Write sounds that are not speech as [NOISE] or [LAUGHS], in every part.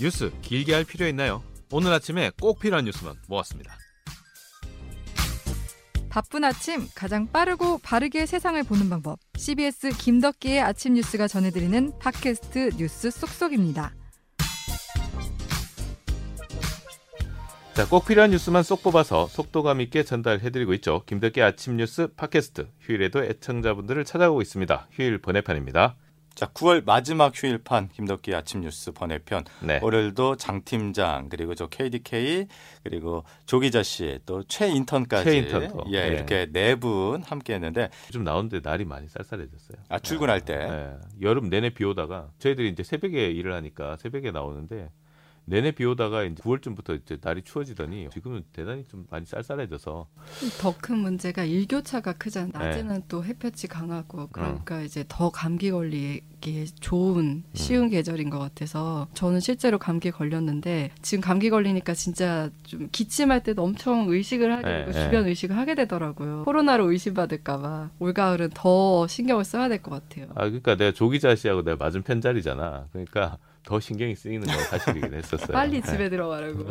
뉴스 길게 할 필요 있나요? 오늘 아침에 꼭 필요한 뉴스만 모았습니다. 바쁜 아침 가장 빠르고 바르게 세상을 보는 방법. CBS 김덕기의 아침 뉴스가 전해드리는 팟캐스트 뉴스 쏙쏙입니다. 자, 꼭 필요한 뉴스만 쏙 뽑아서 속도감 있게 전달해드리고 있죠. 김덕기 아침 뉴스 팟캐스트 휴일에도 애청자분들을 찾아오고 있습니다. 휴일 번외편입니다. 자, 9월 마지막 휴일판 김덕기 아침 뉴스 번외편. 네. 월요일도 장 팀장 그리고 저 KDK 그리고 조 기자 씨 또 최 인턴까지 최 인턴도. 예, 네. 이렇게 네 분 함께 했는데 요즘 나오는데 날이 많이 쌀쌀해졌어요. 아, 출근할 때. 네. 여름 내내 비 오다가 저희들이 이제 새벽에 일을 하니까 새벽에 나오는데 내내 비 오다가 이제 9월쯤부터 이제 날이 추워지더니 지금은 대단히 좀 많이 쌀쌀해져서 더 큰 문제가 일교차가 크잖아요. 네. 낮에는 또 햇볕이 강하고 어. 그러니까 이제 더 감기 걸리기 좋은 음. 쉬운 계절인 것 같아서 저는 실제로 감기 걸렸는데 지금 감기 걸리니까 진짜 좀 기침할 때도 엄청 의식을 하게 네, 되고 네. 주변 의식을 하게 되더라고요. 코로나로 의심받을까봐 올가을은 더 신경을 써야 될 것 같아요. 아 그러니까 내가 조 기자 씨하고 내가 맞은 편자리잖아. 그러니까 더 신경이 쓰이는 건 사실이긴 했었어요. 빨리 네. 집에 들어가라고.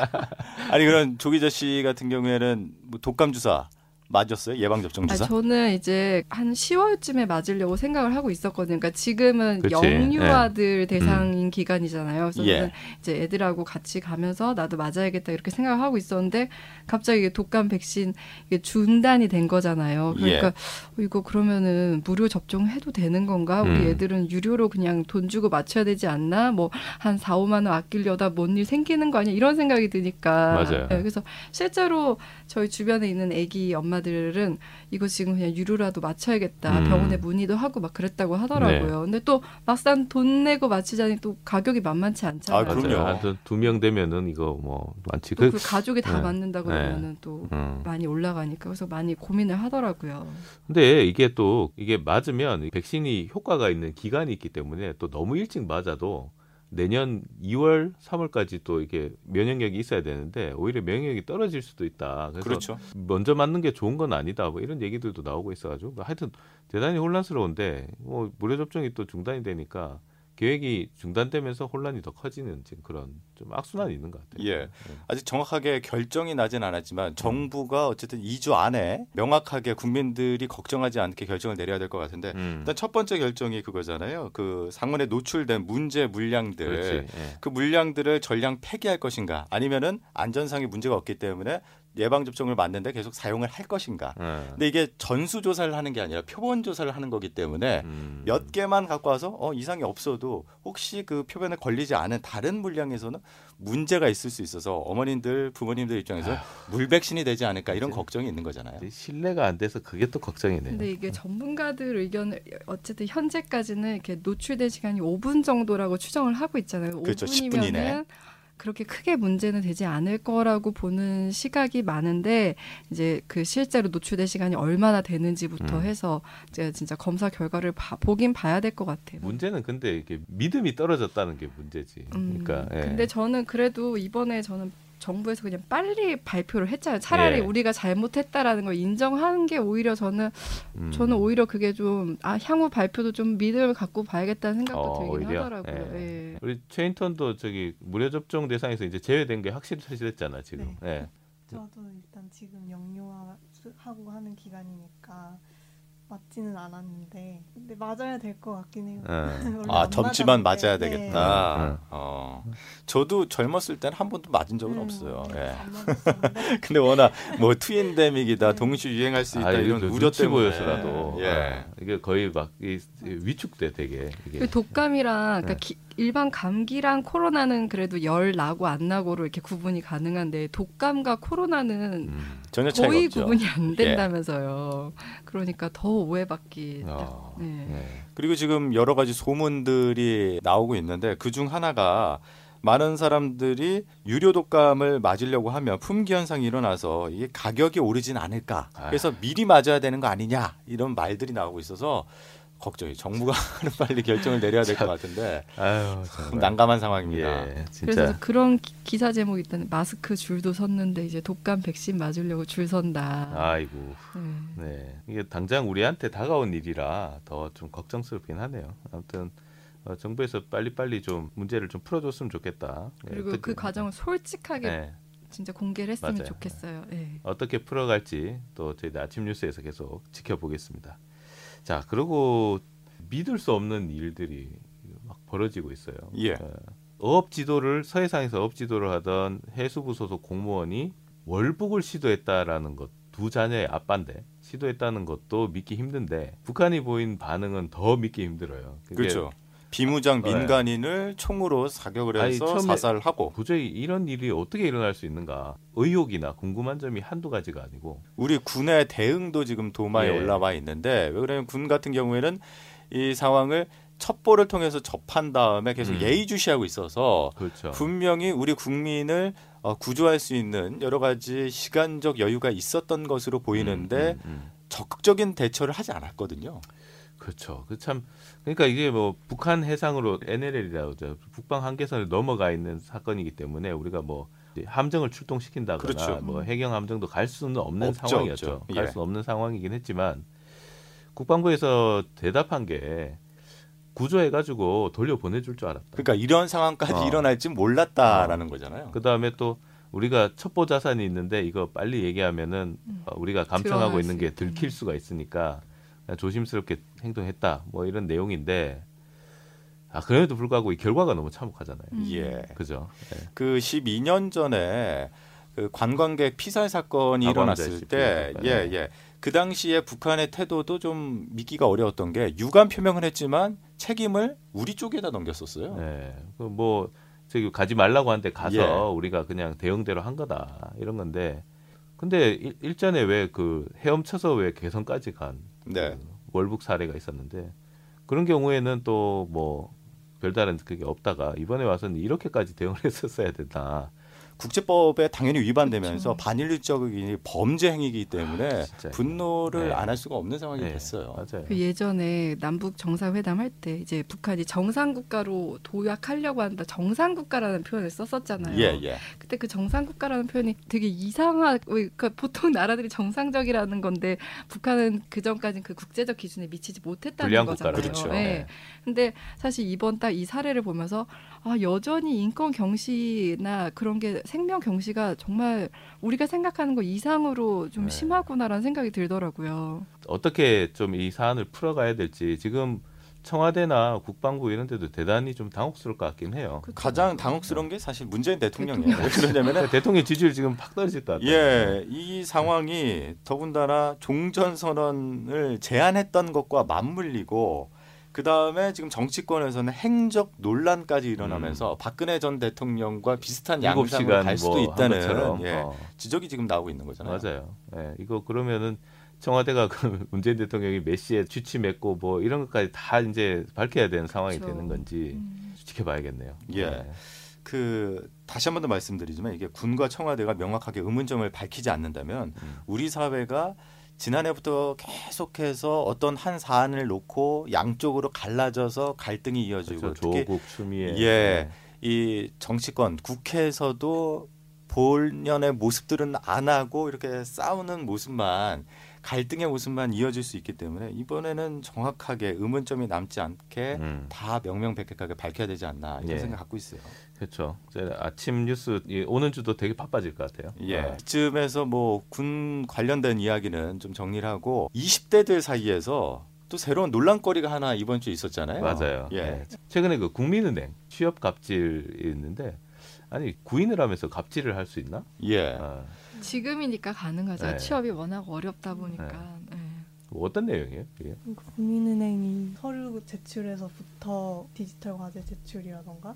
[LAUGHS] 아니 그런 조 기자 씨 같은 경우에는 뭐 독감 주사 맞았어요? 예방 접종 아, 주사? 저는 이제 한 10월쯤에 맞으려고 생각을 하고 있었거든요. 그러니까 지금은. 영유아들 대상인 기간이잖아요. 그래서 예. 저는 이제 애들하고 같이 가면서 나도 맞아야겠다 이렇게 생각을 하고 있었는데 갑자기 독감 백신 이게 중단이 된 거잖아요. 그러니까 예. 어, 이거 그러면은 무료 접종해도 되는 건가? 우리 음. 애들은 유료로 그냥 돈 주고 맞춰야 되지 않나? 뭐 한 4, 5만 원 아끼려다 뭔 일 생기는 거 아니야? 이런 생각이 드니까. 맞아요. 네, 그래서 실제로 저희 주변에 있는 아기 엄마 들은 이거 지금 그냥 유료라도 맞춰야겠다. 음. 병원에 문의도 하고 막 그랬다고 하더라고요. 근데 또 막상 돈 내고 맞추자니 또 가격이 만만치 않잖아요. 아, 그럼요. 한두명 되면은 이거 뭐 많지. 또 그, 그 가족이 다 네. 맞는다 네. 그러면은 또 음. 많이 올라가니까 그래서 많이 고민을 하더라고요. 근데 이게 또 이게 맞으면 백신이 효과가 있는 기간이 있기 때문에 또 너무 일찍 맞아도 내년 2월, 3월까지 또 이게 면역력이 있어야 되는데 오히려 면역력이 떨어질 수도 있다. 그래서 그렇죠. 먼저 맞는 게 좋은 건 아니다. 뭐 이런 얘기들도 나오고 있어가지고 하여튼 대단히 혼란스러운데 뭐 무료 접종이 또 중단이 되니까 계획이 중단되면서 혼란이 더 커지는 지금 그런 좀 악순환이 있는 것 같아요. 예. 아직 정확하게 결정이 나진 않았지만 정부가 어쨌든 2주 안에 명확하게 국민들이 걱정하지 않게 결정을 내려야 될 것 같은데 음. 일단 첫 번째 결정이 그거잖아요. 그 상문에 노출된 문제 물량들. 예. 그 물량들을 전량 폐기할 것인가 아니면은 안전상의 문제가 없기 때문에 예방 접종을 맞는데 계속 사용을 할 것인가. 예. 근데 이게 전수 조사를 하는 게 아니라 표본 조사를 하는 거기 때문에 음. 몇 개만 갖고 와서 어 이상이 없어도 혹시 그 표변에 걸리지 않은 다른 물량에서는 문제가 있을 수 있어서 어머님들 부모님들 입장에서 물백신이 되지 않을까 이런. 걱정이 있는 거잖아요. 신뢰가 안 돼서 그게 또 걱정이네요. 근데 이게 전문가들 의견을 어쨌든 현재까지는 이렇게 노출된 시간이 5분 정도라고 추정을 하고 있잖아요. 그렇죠. 5분이면은 10분 이내. 그렇게 크게 문제는 되지 않을 거라고 보는 시각이 많은데 이제 그 실제로 노출된 시간이 얼마나 되는지부터 음. 해서 이제 진짜 검사 결과를 봐, 보긴 봐야 될 것 같아요. 문제는 근데 이게 믿음이 떨어졌다는 게 문제지. 음, 그러니까 예. 근데 저는 그래도 이번에 저는 정부에서 그냥 빨리 발표를 했잖아요. 차라리 예. 우리가 잘못했다라는 걸 인정하는 게 오히려 저는 음. 저는 오히려 그게 좀 아, 향후 발표도 좀 믿음을 갖고 봐야겠다는 생각도 어, 들긴 오히려? 하더라고요. 예. 우리 최인턴도 저기 무료 접종 대상에서 이제 제외된 게 확실히 사실했잖아 지금. 네. 예. 저도 일단 지금 영유아 하고 하는 기간이니까 맞지는 않았는데 근데 맞아야 될 것 같긴 해요. 어. [LAUGHS] 원래 아 맞았는데, 맞아야 네. 되겠다. 네. 어. 저도 젊었을 때는 한 번도 맞은 적은 음, 없어요. 네, 예. [LAUGHS] 근데 워낙 뭐 투인데믹이다 네. 동시 유행할 수 있다 아, 이런 우려 눈치 때문에 보여서라도 예. 아, 이게 거의 막 이, 위축돼 되게 이게. 그 독감이랑 그러니까 네. 기- 일반 감기랑 코로나는 그래도 열 나고 안 나고로 이렇게 구분이 가능한데 독감과 코로나는 음. 전혀 차이가 거의 없죠. 구분이 안 된다면서요. 그러니까 더 오해받기. 어, 네. 네. 그리고 지금 여러 가지 소문들이 나오고 있는데 그 중 하나가 많은 사람들이 유료 독감을 맞으려고 하면 품귀 현상이 일어나서 이게 가격이 오르진 않을까. 그래서 미리 맞아야 되는 거 아니냐 이런 말들이 나오고 있어서 걱정이 정부가 [LAUGHS] 빨리 결정을 내려야 될 것 같은데 아유. 난감한 상황입니다. 예, 그래서. 그런 기- 기사 제목이 있다는 마스크 줄도 섰는데 이제 독감 백신 맞으려고 줄 선다. 아이고. 네. 네. 이게 당장 우리한테 다가온 일이라 더 좀 걱정스럽긴 하네요. 아무튼 어, 정부에서 빨리빨리 좀 문제를 좀 풀어줬으면 좋겠다. 예, 그리고 어떻게- 그 과정을 솔직하게 네, 진짜 공개를 했으면 맞아요. 좋겠어요. 예. 어떻게 풀어갈지 또 저희 아침 뉴스에서 계속 지켜보겠습니다. 자, 그리고 믿을 수 없는 일들이 막 벌어지고 있어요. 예. 어, 어업 지도를 서해상에서 어업 지도를 하던 해수부 소속 공무원이 월북을 시도했다라는 것 두 자녀의 아빠인데 시도했다는 것도 믿기 힘든데 북한이 보인 반응은 더 믿기 힘들어요. 그렇죠. 비무장 네. 민간인을 총으로 사격을 아니, 해서 처음에- 사살을 하고 도저히 이런 일이 어떻게 일어날 수 있는가 의혹이나 궁금한 점이 한두 가지가 아니고 우리 군의 대응도 지금 도마에 예. 올라와 있는데 왜 그러냐면 군 같은 경우에는 이 상황을 첩보를 통해서 접한 다음에 계속 음. 예의주시하고 있어서 그렇죠. 분명히 우리 국민을 어, 구조할 수 있는 여러 가지 시간적 여유가 있었던 것으로 보이는데 음, 음, 음. 적극적인 대처를 하지 않았거든요. 그렇죠. 그 참 그러니까 이게 뭐 북한 해상으로 NLL이라고 죠 북방 한계선을 넘어가 있는 사건이기 때문에 우리가 뭐 함정을 출동시킨다거나 그렇죠. 뭐 해경 함정도 갈 수는 없는 없죠, 상황이었죠. 없죠. 갈 예. 수 없는 상황이긴 했지만 국방부에서 대답한 게 구조해가지고 돌려 보내줄 줄 알았다. 그러니까 이런 상황까지 어. 일어날지 몰랐다라는 거잖아요. 그 다음에 또 우리가 첩보 자산이 있는데 이거 빨리 얘기하면은 음. 어, 우리가 감청하고 있는 수 게. 들킬 수가 있으니까 조심스럽게 행동했다. 뭐 이런 내용인데 아 그럼에도 불구하고 이 결과가 너무 참혹하잖아요. 음. 예. 그죠? 예. 그 12년 전에 그 관광객 피살 사건이 아, 일어났을 때. 예, 네. 예. 그 당시에 북한의 태도도 좀 믿기가 어려웠던 게 유감 표명을 했지만 책임을 우리 쪽에다 넘겼었어요. 예. 그뭐 저기 가지 말라고 하는데 가서 예. 우리가 그냥 대응대로 한 거다 이런 건데 근데 일, 일전에 왜 그 헤엄쳐서 왜 개성까지 간 네. 그 월북 사례가 있었는데 그런 경우에는 또 뭐 별다른 그게 없다가 이번에 와서는 이렇게까지 대응을 [LAUGHS] 했었어야 된다. 국제법에 당연히 위반되면서 그렇죠. 반인륜적인 범죄 행위이기 때문에 아. 분노를 네. 안할 수가 없는 상황이 네, 됐어요. 맞아요. 그 예전에 남북 정상회담 할 때 이제 북한이 정상 국가로 도약하려고 한다 정상 국가라는 표현을 썼었잖아요. 예, 예. 그때 그 정상 국가라는 표현이 되게 이상하. 그러니까 보통 나라들이 정상적이라는 건데 북한은 그 전까지는 그 국제적 기준에 미치지 못했다는 거잖아요. 국가라는 그렇죠. 네. 네. 근데 사실 이번 딱 이 사례를 보면서 아 여전히 인권 경시나 그런 게 생명 경시가 정말 우리가 생각하는 거 이상으로 좀 네. 심하구나라는 생각이 들더라고요. 어떻게 좀 이 사안을 풀어가야 될지 지금 청와대나 국방부 이런 데도 대단히 좀 당혹스러울 것 같긴 해요. 그쵸? 가장 당혹스러운 게 사실 문재인 대통령이에요. 왜 대통령. 그러니까 [LAUGHS] 대통령 지지율 지금 팍 떨어질 것 같아요. 예, 이 상황이 더군다나 종전 선언을 제안했던 것과 맞물리고 그 다음에 지금 정치권에서는 행적 논란까지 일어나면서 박근혜 전 대통령과 비슷한 양상을 시간 갈 수도 뭐한 있다는 것처럼 예, 어, 지적이 지금 나오고 있는 거잖아요. 맞아요. 예, 이거 그러면은 청와대가 그 [LAUGHS] 문재인 대통령이 몇 시에 취침했고 뭐 이런 것까지 다 이제 밝혀야 되는 상황이 그렇죠. 되는 건지 음. 지켜봐야겠네요. 예. 그 다시 한 번 더 말씀드리지만 이게 군과 청와대가 명확하게 의문점을 밝히지 않는다면 음. 우리 사회가 지난해부터 계속해서 어떤 한 사안을 놓고 양쪽으로 갈라져서 갈등이 이어지고 그렇죠. 특히 조국 추미애 예. 이 정치권 국회에서도 본연의 모습들은 안 하고 이렇게 싸우는 모습만 갈등의 모습만 이어질 수 있기 때문에 이번에는 정확하게 의문점이 남지 않게 음. 다 명명백백하게 밝혀야 되지 않나 이런 예. 생각 갖고 있어요. 그렇죠. 아침 뉴스 이 오는 주도 되게 바빠질 것 같아요. 예. 어. 이쯤에서 뭐 군 관련된 이야기는 좀 정리를 하고 20대들 사이에서 또 새로운 논란거리가 하나 이번 주에 있었잖아요. 맞아요. 예. 예. 최근에 그 국민은행 취업 갑질이 있는데 아니 구인을 하면서 갑질을 할 수 있나? 예. 아, 지금이니까 가능하죠. 네. 취업이 워낙 어렵다 보니까. 네. 뭐 어떤 내용이에요? 이게? 국민은행이 서류 제출에서부터 디지털 과제 제출이라던가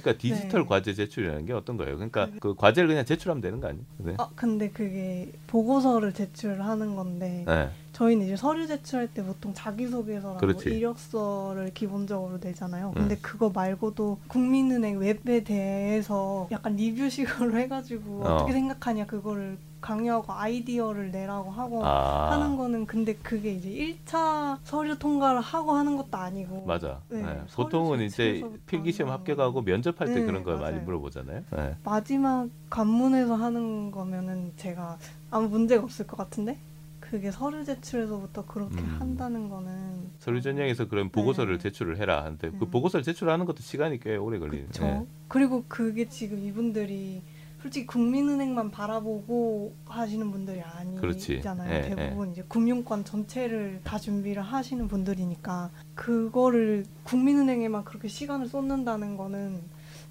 그러니까 디지털 네. 과제 제출이라는 게 어떤 거예요? 그러니까 그 과제를 그냥 제출하면 되는 거 아니에요? 네. 아 근데 그게 보고서를 제출하는 건데 네. 저희는 이제 서류 제출할 때 보통 자기소개서라고 그렇지. 이력서를 기본적으로 내잖아요. 음. 근데 그거 말고도 국민은행 웹에 대해서 약간 리뷰식으로 [LAUGHS] 해가지고 어. 어. 떻게 생각하냐 그거를 강요하고 아이디어를 내라고 하고 아 하는 거는 근데 그게 이제 1차 서류 통과를 하고 하는 것도 아니고 맞아. 네, 네. 보통은 이제 필기시험 합격하고 면접할 때 네, 그런 걸 많이 맞아요. 물어보잖아요. 네. 마지막 관문에서 하는 거면은 제가 아무 문제가 없을 것 같은데 그게 서류 제출에서부터 그렇게 음. 한다는 거는 서류 전형에서 그런 보고서를 네. 제출을 해라 하는데 그 음. 보고서를 제출하는 것도 시간이 꽤 오래 걸리는. 예. 그리고 그게 지금 이분들이 솔직히 국민은행만 바라보고 하시는 분들이. 아니잖아요. 예, 대부분 이제 금융권 전체를 다 준비를 하시는 분들이니까 그거를 국민은행에만 그렇게 시간을 쏟는다는 거는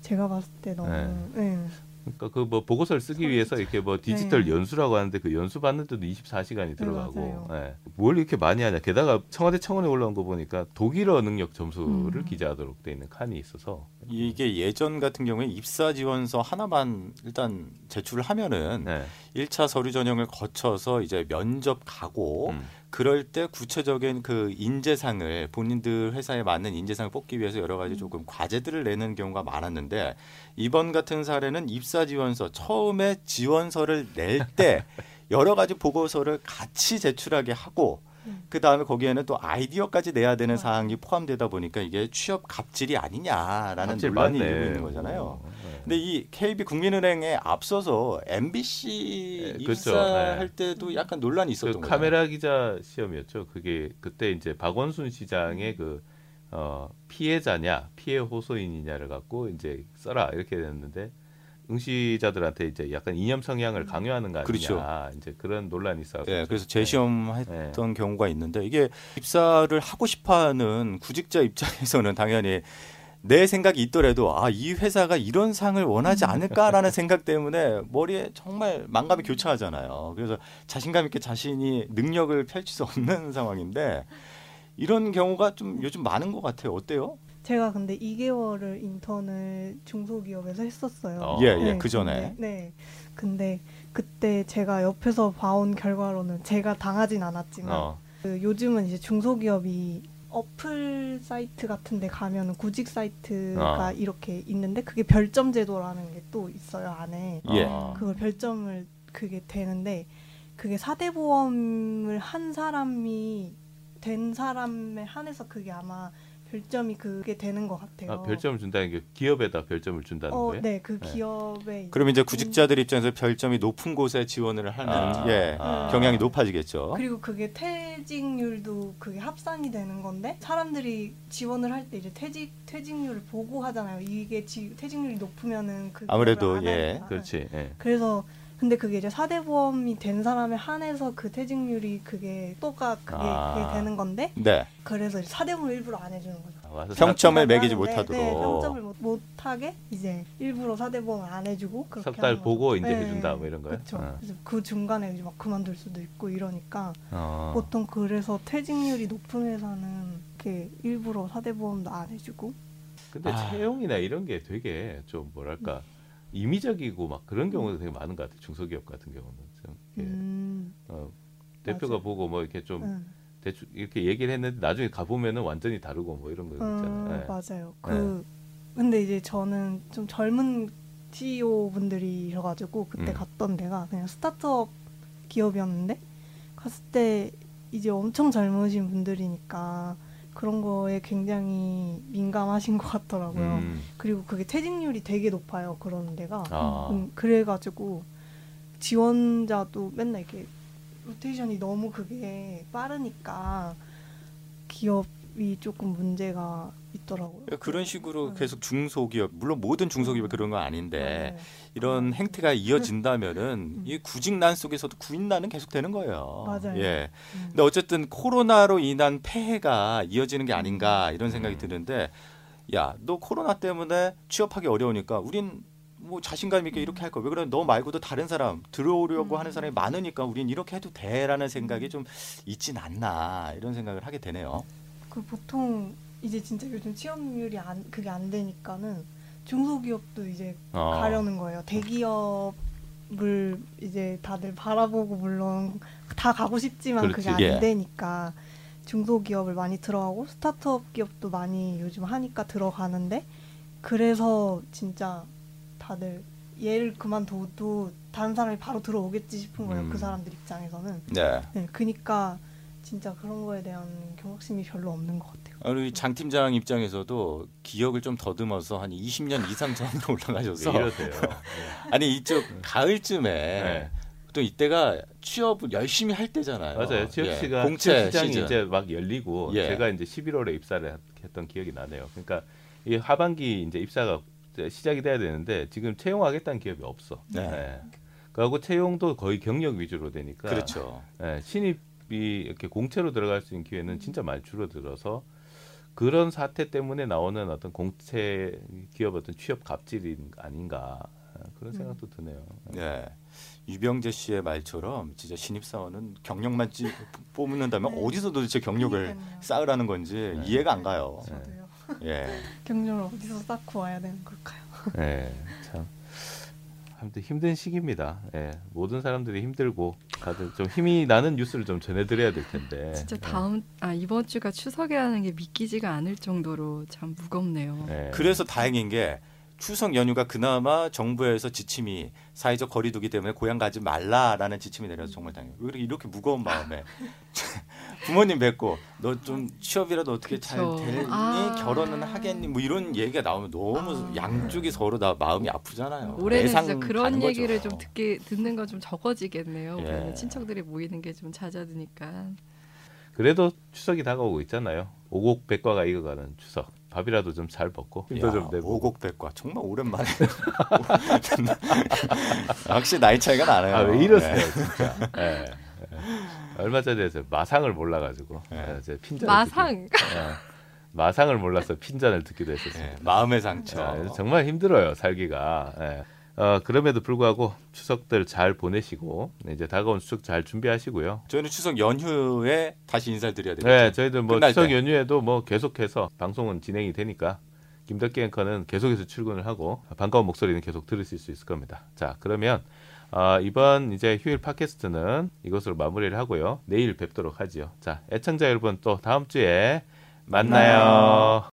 제가 봤을 때 너무 예. 그러니까 그 뭐 보고서를 쓰기 위해서 이렇게 뭐 디지털 네. 연수라고 하는데 그 연수 받는데도 24시간이 들어가고 맞아요. 예. 뭘 이렇게 많이 하냐 게다가 청와대 청원에 올라온 거 보니까 독일어 능력 점수를 음. 기재하도록 돼 있는 칸이 있어서 이게 예전 같은 경우에 입사 지원서 하나만 일단 제출을 하면은 네. 일 1차 서류 전형을 거쳐서 이제 면접 가고 음. 그럴 때 구체적인 그 인재상을 본인들 회사에 맞는 인재상을 뽑기 위해서 여러 가지 조금 과제들을 내는 경우가 많았는데 이번 같은 사례는 입사 지원서 처음에 지원서를 낼 때 [LAUGHS] 여러 가지 보고서를 같이 제출하게 하고 음. 그 다음에 거기에는 또 아이디어까지 내야 되는. 사항이 포함되다 보니까 이게 취업 갑질이 아니냐라는 논란이. 일고 있는 거잖아요. 어, 네. 근데 이 KB 국민은행에 앞서서 MBC 네, 그렇죠. 입사할 네. 때도 약간 논란이 있었던 그. 카메라 기자 시험이었죠. 그게 그때 이제 박원순 시장의 그 어, 피해자냐 피해 호소인이냐를 갖고 이제 써라 이렇게 됐는데 응시자들한테 이제 약간 이념 성향을 강요하는 거 아니냐 그렇죠. 이제 그런 논란이 있어서 예, 그래서 재시험 네. 했던 경우가 있는데 이게 입사를 하고 싶어하는 구직자 [LAUGHS] 입장에서는 당연히 내 생각이 있더라도 아 이 회사가 이런 상을 원하지 않을까라는 [LAUGHS] 생각 때문에 머리에 정말 망감이 교차하잖아요. 그래서 자신감 있게 자신이 능력을 펼칠 수 없는 [LAUGHS] 상황인데 이런 경우가 좀 요즘 많은 것 같아요. 어때요? 제가 근데 2개월을 인턴을 중소기업에서 했었어요. 어. 예, 예, 그 전에. 근데, 네. 근데 그때 제가 옆에서 봐온 결과로는 제가 당하진 않았지만 어, 그 요즘은 이제 중소기업이 어플 사이트 같은 데 가면은 구직 사이트가 어. 이렇게 있는데 그게 별점 제도라는 게 또 있어요, 안에. 예. 어. 그걸 별점을 그게 되는데 그게 사대 보험을 한 사람이 된 사람에 한해서 그게 아마 별점이 그게 되는 것 같아요. 아, 별점을 준다는 게 기업에다 별점을 준다는 어, 거예요? 네, 그 네. 기업에 그럼 이제 구직자들 입장에서 별점이 높은 곳에 지원을 하는 아, 예, 아. 경향이 높아지겠죠. 그리고 그게 퇴직률도 그게 합산이 되는 건데 사람들이 지원을 할 때 이제 퇴직 퇴직률을 보고 하잖아요. 이게 지, 퇴직률이 높으면은 그 아무래도, 예. 그렇지. 예. 그래서 근데 그게 이제 사대 보험이 된 사람에 한해서 그 퇴직률이 그게 또가 그게, 아. 그게 되는 건데 네. 그래서 사대 보험 일부러 안 해주는 거죠. 아, 평점을 네, 매기지 네, 못하도록. 네, 평점을 못, 못하게 이제 일부러 사대 보험을 안 해주고 그렇게 거죠. 보고 이제 네, 해준다 뭐 이런 거예요? 그렇죠. 어. 그래서 그 중간에 이제 막 그만둘 수도 있고 이러니까 어. 보통 그래서 퇴직률이 높은 회사는 이렇게 일부러 사대보험도 안 해주고 근데 아. 채용이나 이런 게 되게 좀 뭐랄까 임의적이고 막 그런 경우가 되게 많은 것 같아요. 중소기업 같은 경우는 좀 이렇게 음, 어, 대표가 맞아요. 보고 뭐 이렇게 좀 응. 대충 이렇게 얘기를 했는데 나중에 가 보면은 완전히 다르고 뭐 이런 거 있잖아요. 음, 예. 맞아요. 그 근데 이제 저는 좀 젊은 CEO 분들이셔가지고 그때 음. 갔던 데가 그냥 스타트업 기업이었는데 갔을 때 이제 엄청 젊으신 분들이니까 그런 거에 굉장히 민감하신 것 같더라고요. 음. 그리고 그게 퇴직률이 되게 높아요. 그런 데가. 아. 음, 그래가지고 지원자도 맨날 이렇게 로테이션이 너무 그게 빠르니까 기업이 조금 문제가 있더라고요. 그러니까 그런 식으로 음. 계속 중소기업 물론 모든 중소기업이 그런 건 아닌데 네. 이런 행태가 이어진다면은 음. 이 구직난 속에서도 구인난은 계속 되는 거예요. 맞아요. 예. 음. 근데 어쨌든 코로나로 인한 폐해가 이어지는 게 아닌가 이런 생각이 음. 드는데 야 너 코로나 때문에 취업하기 어려우니까 우린 뭐 자신감 있게 이렇게 할 거야. 왜 그래? 너 말고도 다른 사람 들어오려고 음. 하는 사람이 많으니까 우린 이렇게 해도 돼라는 생각이 좀 있진 않나 이런 생각을 하게 되네요. 그 보통 이제 진짜 요즘 취업률이 안 그게 안 되니까는 중소기업도 이제 어. 가려는 거예요. 대기업을 이제 다들 바라보고 물론 다 가고 싶지만 그게 안 그렇지. 예. 되니까 중소기업을 많이 들어가고 스타트업 기업도 많이 요즘 하니까 들어가는데 그래서 진짜 다들 얘를 그만둬도 다른 사람이 바로 들어오겠지 싶은 거예요. 음. 그 사람들 입장에서는. 네. 네, 그니까 진짜 그런 거에 대한 경각심이 별로 없는 것 같아요. 우리 장 팀장 입장에서도 기억을 좀 더듬어서 한 20년 이상 전으로 올라가셔서 왜 이러세요? [LAUGHS] 아니 이쪽 가을쯤에 네. 또 이때가 취업을 열심히 할 때잖아요. 맞아요. 취업 예, 시간 공채 취업 시장이 시즌. 이제 막 열리고 예. 제가 이제 11월에 입사를 했던 기억이 나네요. 그러니까 이 하반기 이제 입사가 시작이 돼야 되는데 지금 채용하겠다는 기업이 없어. 네. 예. 그하고 채용도 거의 경력 위주로 되니까 그렇죠. 예, 신입이 이렇게 공채로 들어갈 수 있는 기회는 진짜 많이 줄어들어서 그런 사태 때문에 나오는 어떤 공채 기업 어떤 취업 갑질이 아닌가 그런 생각도 드네요. 네. 유병재 씨의 말처럼 진짜 신입 사원은 경력만 찌, 뽑는다면 네. 어디서 도대체 경력을. 쌓으라는 건지 네. 이해가 안 가요. 저도요. 예. [LAUGHS] 경력을 어디서 쌓고 와야 되는 걸까요? 예, 참 아무튼 힘든 시기입니다. 예, 모든 사람들이 힘들고 다들 좀 힘이 나는 뉴스를 좀 전해드려야 될 텐데. 진짜 다음 아 이번 주가 추석이라는 게 믿기지가 않을 정도로 참 무겁네요. 예. 그래서 다행인 게 추석 연휴가 그나마 정부에서 지침이 사회적 거리두기 때문에 고향 가지 말라라는 지침이 내려서 정말 다행이에요. 왜 이렇게, 이렇게 무거운 마음에 [LAUGHS] 부모님 뵙고 너 좀 취업이라도 어떻게 잘 그쵸. 되니 아. 결혼은 하겠니 뭐 이런 얘기가 나오면 너무 아. 양쪽이 서로 다 마음이 아프잖아요. 올해는 진짜 그런 거죠. 얘기를 좀 듣게 듣는 건 좀 적어지겠네요. 예. 올해는 친척들이 모이는 게 좀 잦아드니까. 그래도 추석이 다가오고 있잖아요. 오곡백과가 익어가는 추석. 밥이라도 좀 잘 먹고 힘도 야, 좀 내고. 오곡백과 정말 오랜만에 [LAUGHS] 확실히 나이 차이가 나네요. 아 왜 이러세요, 네. 진짜. 예, 예. 얼마 전에 저 마상을 몰라가지고 예. 예, 제 핀잔 마상 마상을 몰라서 핀잔을 듣기도 했었습니다. 네, 마음의 상처. 자, 그래서 정말 힘들어요 살기가. 예. 어, 그럼에도 불구하고 추석들 잘 보내시고 네, 이제 다가온 추석 잘 준비하시고요. 저희는 추석 연휴에 다시 인사를 드려야 되겠죠. 네, 저희들 뭐 추석 때. 연휴에도 뭐 계속해서 방송은 진행이 되니까 김덕기 앵커는 계속해서 출근을 하고 반가운 목소리는 계속 들으실 수 있을 겁니다. 자, 그러면 어, 이번 이제 휴일 팟캐스트는 이것으로 마무리를 하고요. 내일 뵙도록 하지요. 자, 애청자 여러분 또 다음 주에 만나요.